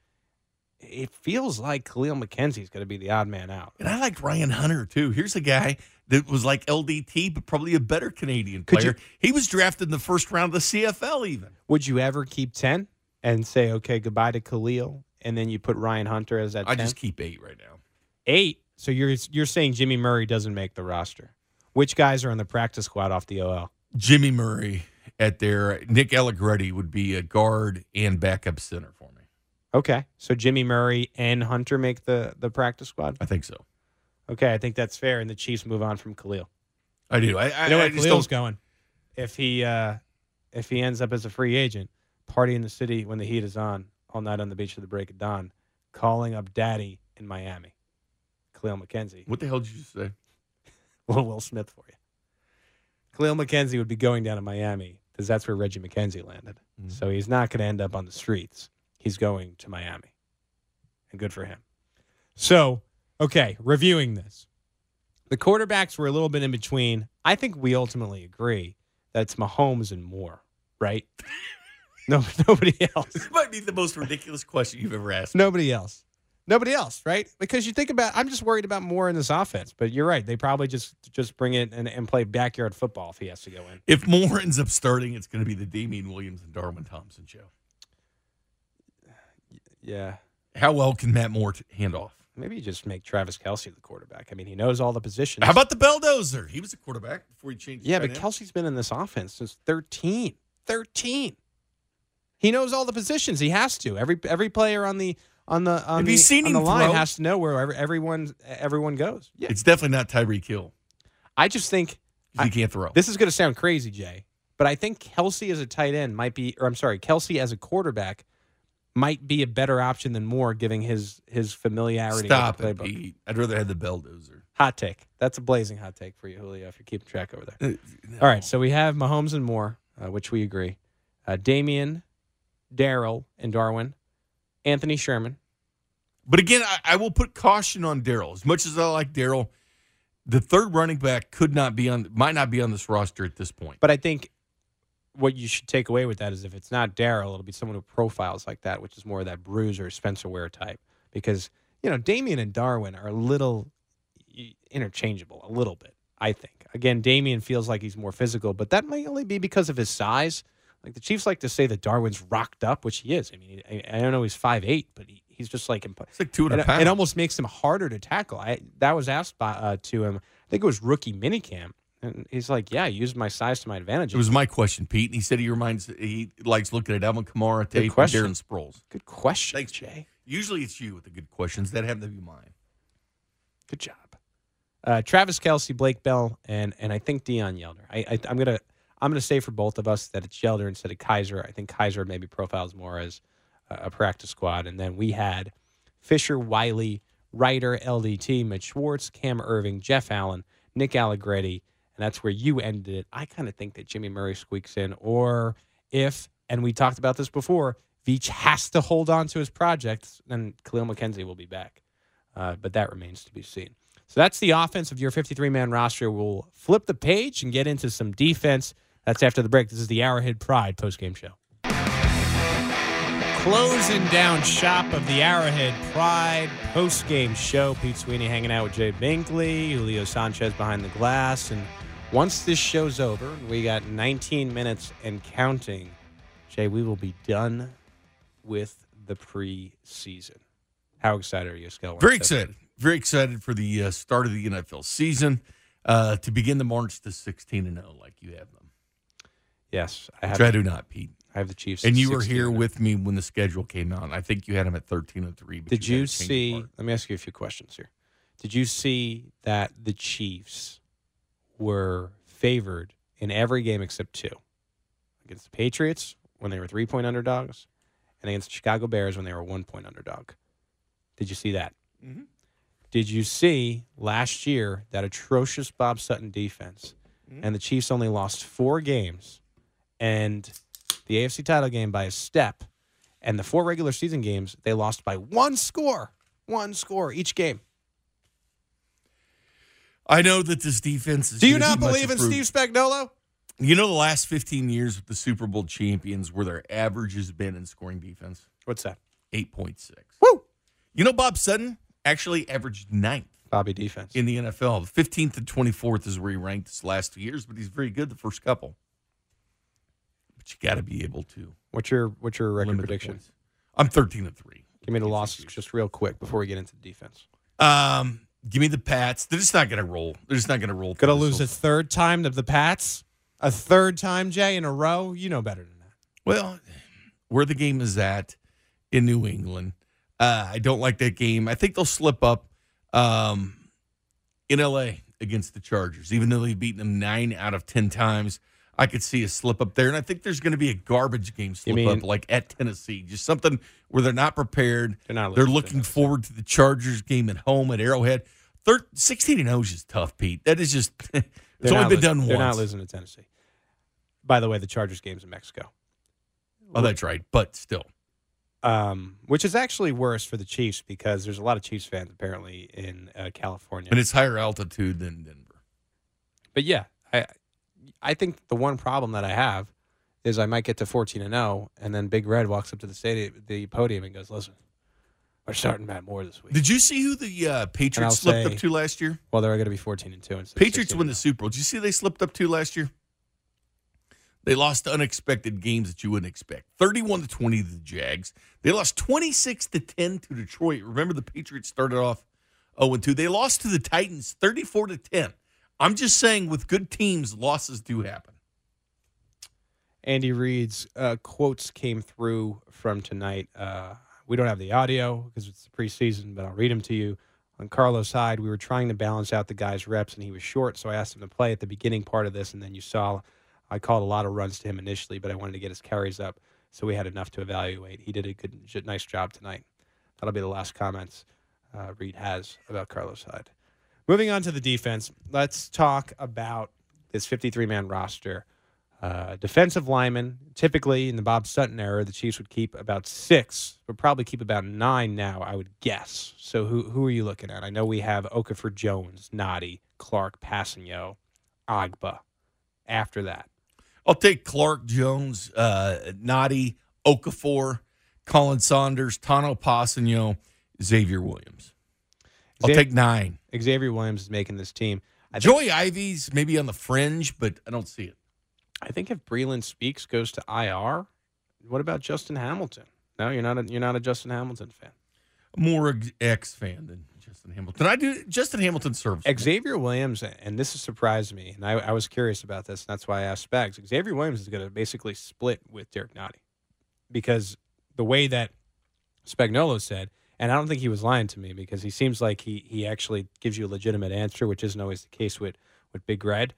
it feels like Khalil McKenzie is going to be the odd man out. And I like Ryan Hunter too. Here's a guy that was like LDT, but probably a better Canadian player. you- he was drafted in the first round of the CFL, even. Would you ever keep ten and say okay goodbye to Khalil, and then you put Ryan Hunter as that I 10? just keep eight right now. eight? So you're you're saying Jimmy Murray doesn't make the roster? Which guys are on the practice squad off the OL? Jimmy Murray at their Nick Allegretti would be a guard and backup center for me. Okay, so Jimmy Murray and Hunter make the the practice squad. I think so. Okay, I think that's fair, and the Chiefs move on from Khalil. I do. I, I, You know where Khalil's going? If he uh, if he ends up as a free agent, party in the city when the heat is on, all night on the beach at the break of dawn, calling up daddy in Miami. Khalil McKenzie. What the hell did you just say? Little Will Smith for you. Khalil McKenzie would be going down to Miami because that's where Reggie McKenzie landed. Mhm. So he's not going to end up on the streets. He's going to Miami. And good for him. So, okay, reviewing this. The quarterbacks were a little bit in between. I think we ultimately agree that it's Mahomes and more, right? no, nobody else. This might be the most ridiculous question you've ever asked. Nobody else. Nobody else, right? Because you think about, I'm just worried about more in this offense. But you're right; they probably just just bring it and, and play backyard football if he has to go in. If Moore ends up starting, it's going to be the Damien Williams and Darwin Thompson show. Yeah, How well can Matt Moore t- hand off? maybe you just make Travis Kelce the quarterback. I mean, he knows all the positions. How about the Belldozer? He was a quarterback before he changed. yeah, but. Kelce's been in this offense since 13. 13. He knows all the positions. He has to. Every every player on the on the on Have the, you seen on the line throw? has to know where every, everyone everyone goes. Yeah. It's definitely not Tyreek Hill. I just think He can't throw. this is going to sound crazy, Jay, but I think Kelce as a tight end might be, or I'm sorry, Kelce as a quarterback might be a better option than Moore, giving his his familiarity. Stop with it, the playbook. Pete. I'd rather have the belldozer. Hot take. That's a blazing hot take for you, Julio. If you're keeping track over there. Uh, All right, so we have Mahomes and Moore, uh, which we agree. Uh, Damien, Darrel, and Darwin. Anthony Sherman. But again, I, I will put caution on Darrel. As much as I like Darrel, the third running back could not be on, might not be on this roster at this point. But I think what you should take away with that is if it's not Darrel, it'll be someone who profiles like that, which is more of that bruiser Spencer Ware type. Because you know Damien and Darwin are a little interchangeable, a little bit. I think. Again, Damien feels like he's more physical, but that may only be because of his size. Like the Chiefs like to say that Darwin's rocked up, which he is. I mean, I, I don't know he's five eight, but he, he's just like imp- It's like two and a it, pound. it almost makes him harder to tackle. I that was asked by, uh, to him. I think it was rookie minicamp, and he's like, "Yeah, I used my size to my advantage." It was my question, Pete. And he said he reminds he likes looking at Alvin Kamara tape and. Darren Sproles. Good question, Thanks, Jay. Usually it's you with the good questions. That happen to be mine. Good job. Uh, Travis Kelce, Blake Bell, and and I think Deon Yelder. I, I I'm gonna I'm gonna say for both of us that it's Yelder instead of Keizer. I think Keizer maybe profiles more as a, a practice squad, and then we had Fisher, Wylie, Reiter, LDT, Mitch Schwartz, Cam Erving, Jeff Allen, Nick Allegretti, and that's where you ended it. I kind of think that Jimmy Murray squeaks in, or if and we talked about this before, Veach has to hold on to his projects, then Khalil McKenzie will be back. Uh, but that remains to be seen. So that's the offense of your 53 man roster. We'll flip the page and get into some defense. That's after the break. This is the Arrowhead Pride postgame show. Closing down shop of the Arrowhead Pride postgame show. Pete Sweeney hanging out with Jay Binkley, Julio Sanchez behind the glass. And once this show's over, we got 19 minutes and counting. Jay, we will be done with the preseason. How excited are you, Scale? Very excited. Very excited for the uh, start of the NFL season uh, to begin the march to 16 and 0 like you have them. Yes, I have. Which I do not, Pete. I have the Chiefs. And you were here with me when the schedule came out. I think you had them at 13 and 3. Did you you had to change see? Let me ask you a few questions here. Did you see that the Chiefs were favored in every game except two against the Patriots when they were three point underdogs, and against the Chicago Bears when they were one point underdog? Did you see that? Mhm. Did you see last year that atrocious Bob Sutton defense, Mhm. and the Chiefs only lost four games, and the AFC title game by a step, and the four regular season games they lost by one score, one score each game. I know that this defense is. Do you not be believe in. Steve Spagnuolo? You know, the last 15 years with the Super Bowl champions, where their average has been in scoring defense? What's that? 8.6. Woo! You know, Bob Sutton actually averaged ninth Bobby defense. in the NFL. The 15th and 24th is where he ranked his last two years, but he's very good the first couple. But you got to be able to What's your what's your record prediction? points. I'm 13 and 3. Give me the losses just real quick before we get into the defense. Um, give me the Pats. They're just not going to roll. They're just not going to roll. Gonna through this lose a third time to the Pats? A third time, Jay, in a row? You know better than that. Well, where the game is at in New England, uh, I don't like that game. I think they'll slip up um, in LA against the Chargers, even though they've beaten them nine out of 10 times. I could see a slip up there. And I think there's going to be a garbage game slip mean- up like at Tennessee, just something where they're not prepared. They're not They're losing to looking forward to the Chargers game at home at Arrowhead. Thir 16 and 0 is just tough, Pete. That is just, it's They're only been done They're once. not losing to Tennessee. By the way, the Chargers game's in Mexico. Oh, that's right. But still. um, which is actually worse for the Chiefs because there's a lot of Chiefs fans apparently in uh, California. And it's higher altitude than Denver. but yeah, I I think the one problem that I have is I might get to 14 and 0, and then Big Red walks up to the stadium, the podium, and goes, "Listen, we're starting Matt Moore this week." Did you see who the uh, Patriots slipped say- up to last year? well, they're going to be 14 and 2 instead. Patriots win the Super Bowl. Did you see they slipped up to last year? They lost to unexpected games that you wouldn't expect. 31 to 20 to the Jags. They lost 26 to 10 to Detroit. Remember the Patriots started off 0 2. They lost to the Titans 34 to 10. I'm just saying with good teams, losses do happen. Andy Reid's uh, quotes came through from tonight. Uh, we don't have the audio because it's the preseason, but I'll read them to you. On Carlos Hyde, we were trying to balance out the guy's reps, and he was short, so I asked him to play at the beginning part of this, and then you saw I called a lot of runs to him initially, but I wanted to get his carries up, so we had enough to evaluate. He did a good, nice job tonight. That'll be the last comments uh, Reid has about Carlos Hyde. Moving on to the defense, let's talk about this 53 man roster. Uh, defensive linemen, typically in the Bob Sutton era, the Chiefs would keep about six, would probably keep about nine now, I would guess. So who who are you looking at? I know we have Okafor Jones, Nnadi, Clark, Kpassagnon, Ogbah. After that, I'll take Clark Jones, uh, Nnadi, Okafor, Khalen Saunders, Tanoh Kpassagnon, Xavier Williams. I'll Xavier- take nine. Xavier Williams is making this team. I think, Joey Ivie's maybe on the fringe, but I don't see it. I think if Breeland Speaks goes to IR, what about Justin Hamilton? No, you're not a, you're not a Justin Hamilton fan. More X fan than Justin Hamilton. I do Justin Hamilton serves. Xavier Williams, and this has surprised me, and I, I was curious about this, and that's why I asked Spags. Xavier Williams is going to basically split with Derrick Nnadi because the way that Spagnuolo said, and I don't think he was lying to me because he seems like he he actually gives you a legitimate answer, which isn't always the case with with Big Red.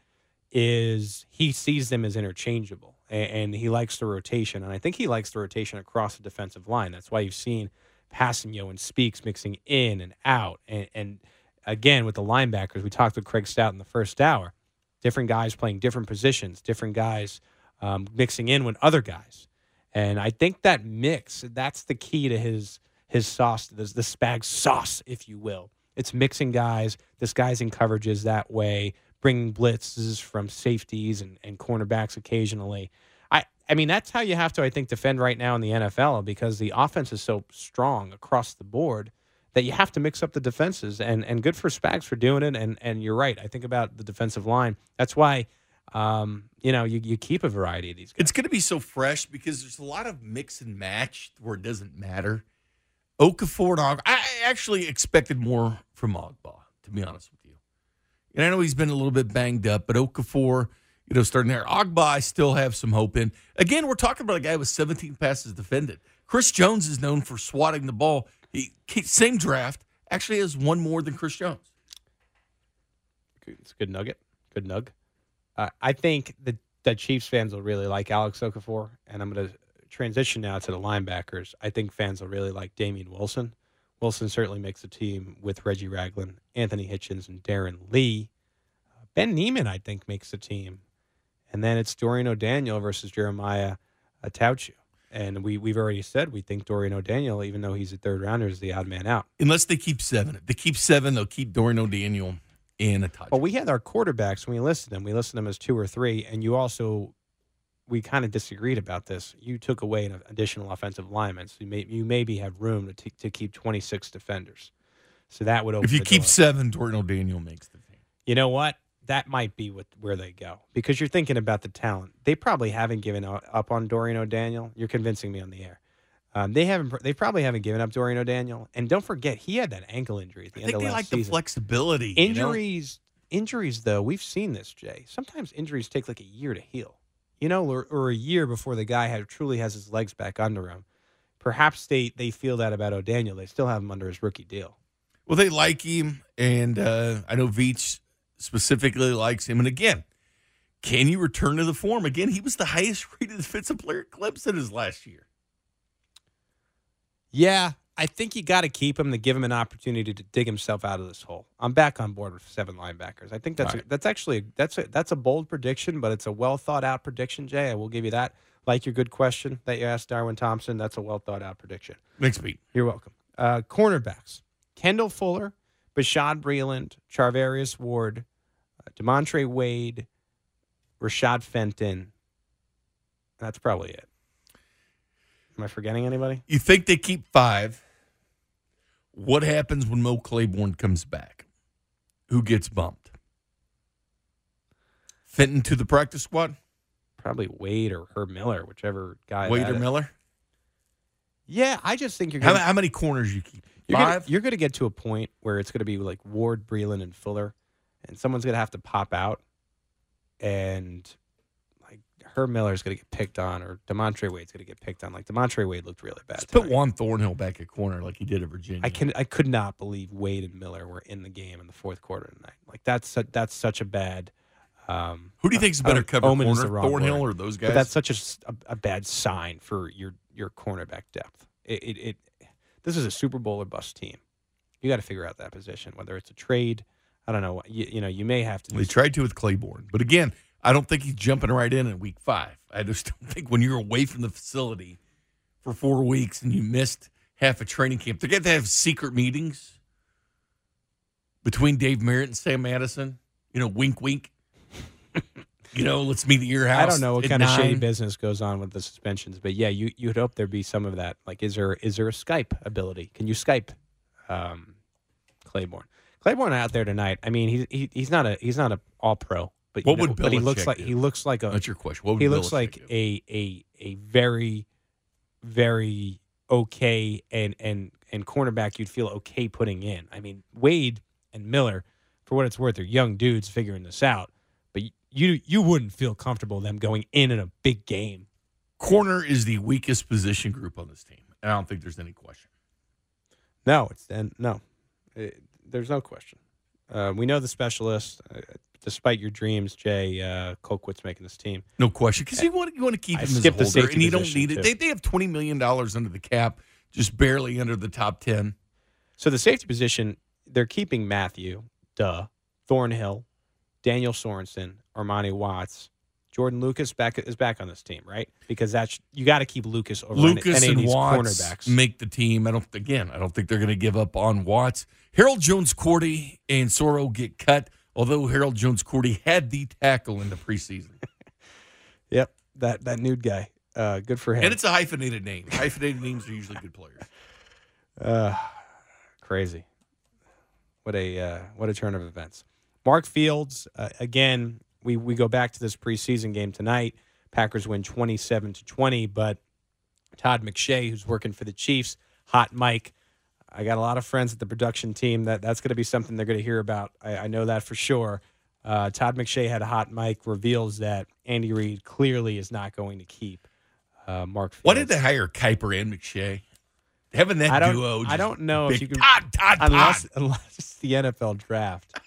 Is he sees them as interchangeable and, and he likes the rotation, and I think he likes the rotation across the defensive line. That's why you've seen Kpassagnon and Speaks mixing in and out, and, and again with the linebackers, we talked with Craig Stout in the first hour. Different guys playing different positions, different guys um, mixing in with other guys. And I think that mix, that's the key to his his sauce, the, the spag sauce, if you will. It's mixing guys, disguising coverages that way, bringing blitzes from safeties and, and cornerbacks occasionally. I, I mean, that's how you have to, I think, defend right now in the NFL because the offense is so strong across the board that you have to mix up the defenses. And and good for Spags for doing it. And and you're right. I think about the defensive line. That's why um, you know, you, you keep a variety of these guys. It's going to be so fresh because there's a lot of mix and match where it doesn't matter. Okafor and Og, I actually expected more from Ogbah, to be honest with you. And I know he's been a little bit banged up, but Okafor, you know, starting there. Ogbah, I still have some hope in. Again, we're talking about a guy with 17 passes defended. Chris Jones is known for swatting the ball. He, same draft, actually has one more than Chris Jones. It's a good nugget. Good nug. Uh, I think that that Chiefs fans will really like Alex Okafor, and I'm going to transition now to the linebackers. I think fans will really like Damien Wilson. Wilson certainly makes the team with Reggie Ragland, Anthony Hitchens, and Darron Lee. Uh, ben Niemann, I think, makes the team. And then it's Dorian O'Daniel versus Jeremiah Attaochu. And we, we've already said we think Dorian O'Daniel, even though he's a third rounder, is the odd man out. Unless they keep seven. If they keep seven, they'll keep Dorian O'Daniel in a touch. Well, we had our quarterbacks when we listed them. We listed them as two or three, and you also we kind of disagreed about this. You took away an additional offensive lineman, so you, may, you maybe have room to, t- to keep 26 defenders. So that would open. if you the keep door. seven, Dorian Daniel makes the team. you know what? That might be what, where they go because you're thinking about the talent. They probably haven't given up on Dorian O'Daniel. You're convincing me on the air. Um, they haven't. They probably haven't given up Dorian O'Daniel. And don't forget, he had that ankle injury at the I end think of they last like the season. flexibility. you know? Injuries, injuries though, we've seen this, Jay. Sometimes injuries take like a year to heal. You know, or, or a year before the guy had, truly has his legs back under him. Perhaps they they feel that about O'Daniel. They still have him under his rookie deal. Well, they like him, and uh, I know Veach specifically likes him. And again, can you return to the form? Again, he was the highest rated defensive player at Clemson his last year. Yeah, I think you got to keep him to give him an opportunity to dig himself out of this hole. I'm back on board with seven linebackers. I think that's a, that's actually that's a, that's a bold prediction, but it's a well thought out prediction. Jay, I will give you that. Like your good question that you asked Darwin Thompson, that's a well thought out prediction. Thanks, Pete. You're welcome. Uh, cornerbacks: Kendall Fuller, Bashad Breeland, Charvarius Ward, uh, D'Montre Wade, Rashad Fenton. That's probably it. Am I forgetting anybody? You think they keep five? What happens when Mo Claiborne comes back? Who gets bumped? Fenton to the practice squad? Probably Wade or Herb Miller, whichever guy. Wade or is. Miller? Yeah, I just think you're How, gonna, how many corners you keep? you're gonna, Five? you're gonna get to a point where it's gonna be like Ward, Breeland, and Fuller, and someone's gonna have to pop out, and Herb Miller's going to get picked on, or D'Montre Wade's going to get picked on. Like Demontre Wade looked really bad. Just put tonight. Juan Thornhill back at corner like he did at Virginia. I can I could not believe Wade and Miller were in the game in the fourth quarter tonight. Like that's su- that's such a bad. Um, Who do you think is a better uh, cover omen is corner, Thornhill or those guys? But that's such a a bad sign for your your cornerback depth. It, it, it this is a Super Bowl or bust team. You got to figure out that position, whether it's a trade. I don't know. You, you know, you may have to. They tried to with Claiborne, but again, I don't think he's jumping right in in week five. I just don't think when you're away from the facility for four weeks and you missed half a training camp, they get to have secret meetings between Dave Merritt and Sam Madison. You know, wink, wink. you know, let's meet at your house. I don't know what at kind of shady business goes on with the suspensions, but yeah, you you'd hope there'd be some of that. Like, is there is there a Skype ability? Can you Skype um, Claiborne? Claiborne out there tonight. I mean, he's he, he's not a he's not a all pro, but What you know, would but he looks like do? he looks like a That's your question. What would he looks Belichick like do? a a a very very okay and and and cornerback you'd feel okay putting in. I mean, Wade and Miller, for what it's worth, they're young dudes figuring this out. But you you wouldn't feel comfortable them going in in a big game. corner is the weakest position group on this team. And I don't think there's any question. No, it's and no, It- there's no question. Uh, we know the specialist. Uh, despite your dreams, Jay uh, Colquitt's making this team. No question, because you want you want to keep I him as a holder, and you don't need it. too. They, they have twenty million dollars under the cap, just barely under the top ten. So the safety position, they're keeping Mathieu, duh, Thornhill, Daniel Sorensen, Armani Watts, Jordan Lucas back is back on this team, right? Because that's you got to keep Lucas over Lucas and Watts cornerbacks. make the team. I don't again. I don't think they're going to give up on Watts. Harold Jones Quartey and Soro get cut. Although Harold Jones Quartey had the tackle in the preseason, Yep, that that nude guy. Uh, good for him. and it's a hyphenated name. Hyphenated names are usually good players. Uh, crazy. What a uh, what a turn of events. Mark Fields uh, again. We we go back to this preseason game tonight. Packers win twenty seven to twenty, but Todd McShay, who's working for the Chiefs, hot Mike. I got a lot of friends at the production team that that's going to be something they're going to hear about. I, I know that for sure. Uh, Todd McShay had a hot mic reveals that Andy Reid clearly is not going to keep uh, Mark. Fields. Why did they hire Kiper and McShay? Having that I duo. I just don't know if you can- Todd, Todd, unless Todd. unless it's the NFL draft.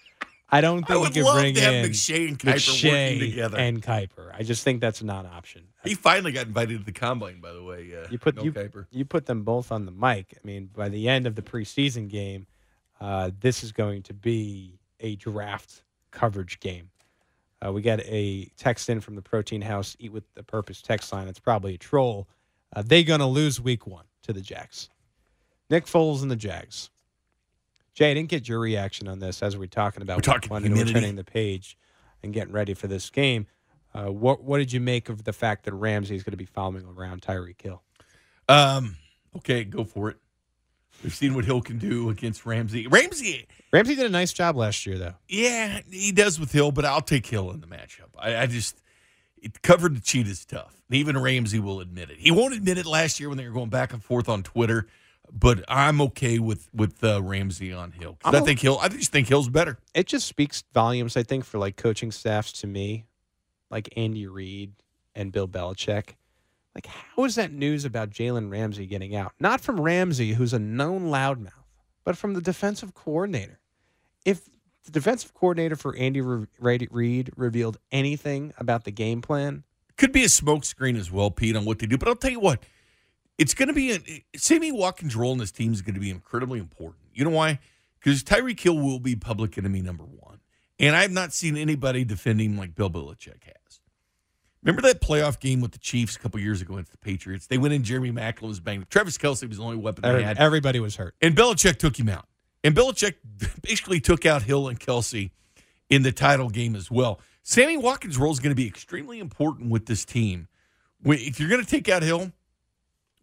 I don't I think would you can love bring to have in McShay and Kiper working together. and Kiper. I just think that's a non-option. he finally got invited to the combine, by the way. Uh, You put no you, Kiper. you put them both on the mic. I mean, by the end of the preseason game, uh, this is going to be a draft coverage game. Uh, we got a text in from the Protein House Eat with the Purpose text line. It's probably a troll. Uh, they gonna lose week one to the Jags. Nick Foles and the Jags. Jay, I didn't get your reaction on this as we're talking about We're talking one and we're turning the page and getting ready for this game. Uh, what what did you make of the fact that Ramsey is going to be following around Tyreek Hill? Um, okay, go for it. We've seen what Hill can do against Ramsey. Ramsey, Ramsey did a nice job last year, though. yeah, he does with Hill, but I'll take Hill in the matchup. I, I just it covered the cheat is tough. Even Ramsey will admit it. He won't admit it last year when they were going back and forth on Twitter. But I'm okay with with uh, Ramsey on Hill. I think Hill. I just think Hill's better. It just speaks volumes, I think, for like coaching staffs to me, like Andy Reid and Bill Belichick. Like, how is that news about Jalen Ramsey getting out? Not from Ramsey, who's a known loudmouth, but from the defensive coordinator. If the defensive coordinator for Andy Re- Reid Reid revealed anything about the game plan, Could be a smokescreen as well, Pete, on what they do. But I'll tell you what, it's going to be a, Sammy Watkins' role in this team is going to be incredibly important. You know why? Because Tyreek Hill will be public enemy number one, and I've not seen anybody defend him like Bill Belichick has. Remember that playoff game with the Chiefs a couple years ago against the Patriots? They went in. Jeremy Maclin was banged. Travis Kelce was the only weapon they had. everybody was hurt. And Belichick took him out. And Belichick basically took out Hill and Kelsey in the title game as well. Sammy Watkins' role is going to be extremely important with this team. If you're going to take out Hill,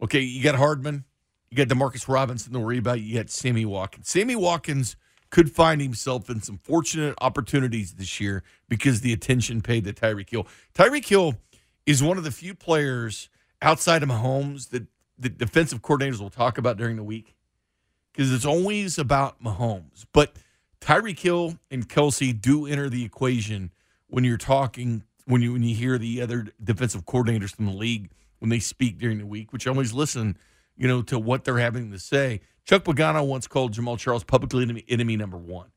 okay, you got Hardman, you got Demarcus Robinson to worry about, you got Sammy Watkins. Sammy Watkins could find himself in some fortunate opportunities this year because the attention paid to Tyreek Hill. Tyreek Hill is one of the few players outside of Mahomes that the defensive coordinators will talk about during the week because it's always about Mahomes. But Tyreek Hill and Kelce do enter the equation when you're talking when you when you hear the other defensive coordinators from the league when they speak during the week, which I always listen, you know, to what they're having to say. Chuck Pagano once called Jamaal Charles publicly enemy, enemy number one,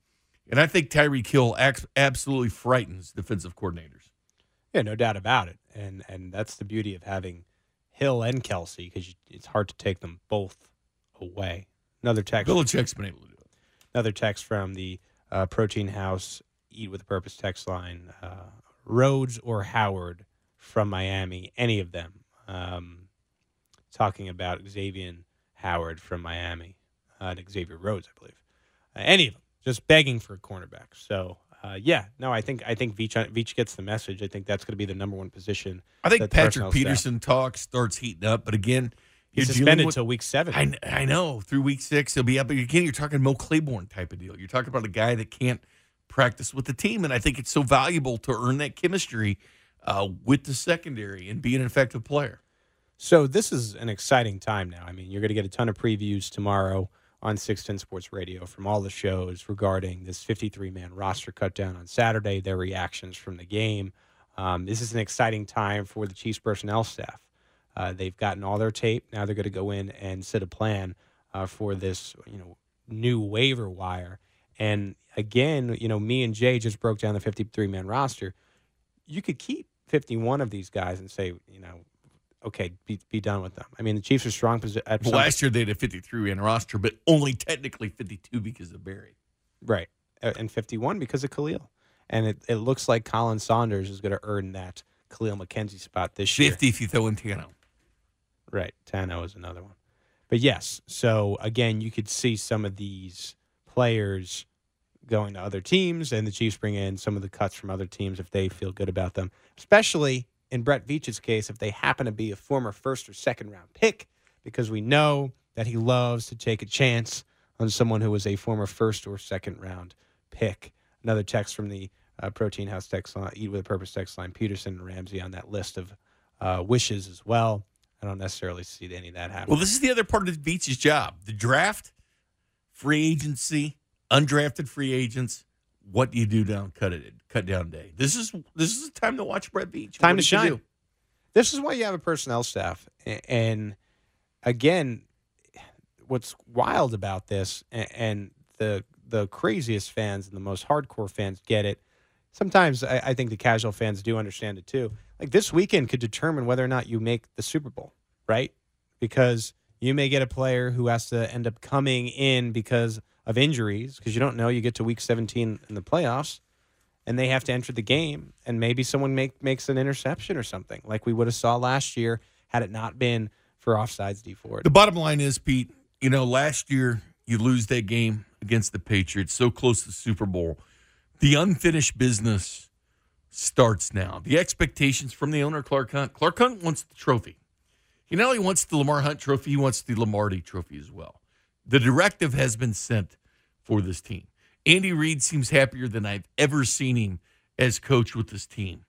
and I think Tyreek Hill absolutely frightens defensive coordinators. Yeah, no doubt about it. And and that's the beauty of having Hill and Kelce because it's hard to take them both away. Another text. Belichick's been able to do it. Another text from the uh, Protein House Eat with a Purpose text line. Uh, Rhodes or Howard from Miami, any of them. Um, talking about Xavier Howard from Miami, uh, Xavier Rhodes, I believe. Uh, any of them, just begging for a cornerback. So uh, yeah, no, I think I think Veach, Veach gets the message. I think that's going to be the number one position. I think Patrick Peterson staff. talk starts heating up, but again, he's suspended until week seven. I, I know through week six he'll be up. But again, you're talking Mo Claiborne type of deal. You're talking about a guy that can't practice with the team, and I think it's so valuable to earn that chemistry uh, with the secondary and be an effective player. So this is an exciting time now. I mean, you're going to get a ton of previews tomorrow on 610 Sports Radio from all the shows regarding this 53 man roster cut down on Saturday, their reactions from the game. Um, this is an exciting time for the Chiefs personnel staff. Uh, they've gotten all their tape. Now they're going to go in and set a plan uh, for this, you know, new waiver wire. And again, you know, me and Jay just broke down the 53 man roster. You could keep 51 of these guys and say, you know, okay, be, be done with them. I mean, the Chiefs are strong. At well, last year they had a 53 in roster, but only technically 52 because of Barry. Right. Uh, and 51 because of Khalil. And it, it looks like Khalen Saunders is going to earn that Khalil McKenzie spot this 50 year. 50 if you throw in Tanoh. Right. Tanoh is another one. But yes, so again, you could see some of these players going to other teams, and the Chiefs bring in some of the cuts from other teams if they feel good about them, especially in Brett Veach's case, if they happen to be a former first or second round pick, because we know that he loves to take a chance on someone who was a former first or second round pick. Another text from the uh, Protein House text line, Eat with a Purpose text line, Peterson and Ramsey on that list of uh, wishes as well. I don't necessarily see any of that happen. Well, this is the other part of Veach's job the draft, free agency, undrafted free agents. What do you do down cut it cut down day? This is this is the time to watch Brett Veach. Time what to shine. This is why you have a personnel staff, and again, what's wild about this, and the the craziest fans and the most hardcore fans get it. Sometimes I, I think the casual fans do understand it too. Like this weekend could determine whether or not you make the Super Bowl, right? Because you may get a player who has to end up coming in because of injuries because you don't know. You get to week 17 in the playoffs and they have to enter the game, and maybe someone make, makes an interception or something like we would have saw last year had it not been for offsides Dee Ford. The bottom line is, Pete, you know, last year you lose that game against the Patriots, so close to the Super Bowl. The unfinished business starts now. The expectations from the owner, Clark Hunt. Clark Hunt wants the trophy. He not only wants the Lamar Hunt trophy, he wants the Lombardi trophy as well. The directive has been sent for this team. Andy Reid seems happier than I've ever seen him as coach with this team.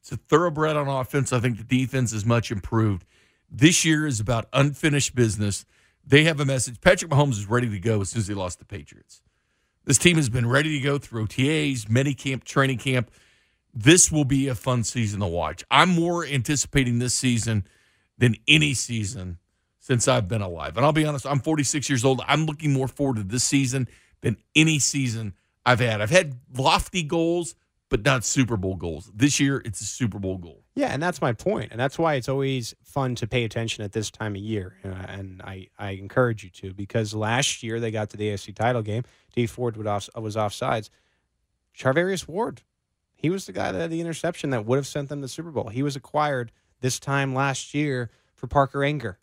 It's a thoroughbred on offense. I think the defense is much improved. This year is about unfinished business. They have a message. Patrick Mahomes is ready to go as soon as he lost the Patriots. This team has been ready to go through OTAs, mini camp, training camp. This will be a fun season to watch. I'm more anticipating this season than any season since I've been alive. And I'll be honest, I'm 46 years old. I'm looking more forward to this season than any season I've had. I've had lofty goals, but not Super Bowl goals. This year, it's a Super Bowl goal. Yeah, and that's my point, and that's why it's always fun to pay attention at this time of year. Uh, and I, I encourage you to because last year they got to the AFC title game. Dee Ford was off, was. Charvarius Ward, he was the guy that had the interception that would have sent them to the Super Bowl. He was acquired this time last year for Parker Ehinger.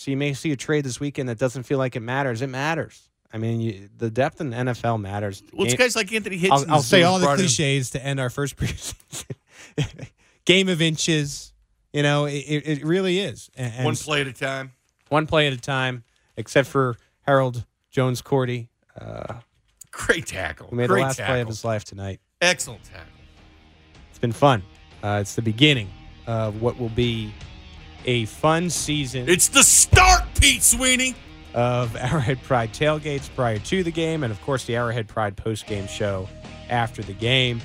So you may see a trade this weekend that doesn't feel like it matters. It matters. I mean, you, the depth in NFL matters. Well, it's guys like Anthony Hitchens. I'll, I'll say all the cliches in. to end our first. Game of inches. You know, it, it really is. And one play at a time. One play at a time, except for Harold Jones Quartey. Uh, Great tackle. Who made Great the last tackle. play of his life tonight. Excellent tackle. It's been fun. Uh, it's the beginning of what will be a fun season. It's the start, Pete Sweeney. Of Arrowhead Pride tailgates prior to the game, and of course the Arrowhead Pride post game show after the game.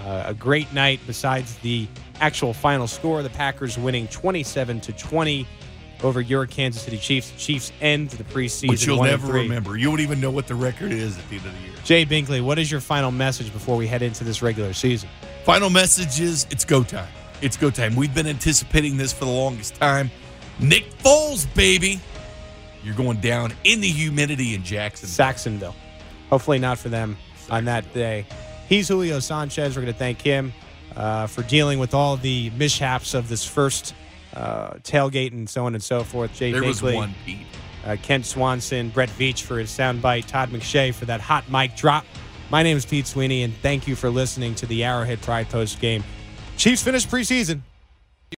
Uh, a great night besides the actual final score. The Packers winning 27 to 20 over your Kansas City Chiefs. The Chiefs end the preseason. Which you'll never remember. You won't even know what the record is at the end of the year. Jay Binkley, what is your final message before we head into this regular season? Final message is it's go time. It's go time. We've been anticipating this for the longest time. Nick Foles, baby. You're going down in the humidity in Jacksonville. Saxonville. Hopefully not for them on that day. He's Julio Sanchez. We're going to thank him uh, for dealing with all the mishaps of this first uh, tailgate and so on and so forth. Jay There was one, Pete. uh, Kent Swanson, Brett Veach for his soundbite, Todd McShay for that hot mic drop. My name is Pete Sweeney, and thank you for listening to the Arrowhead Pride Post game. Chiefs finished preseason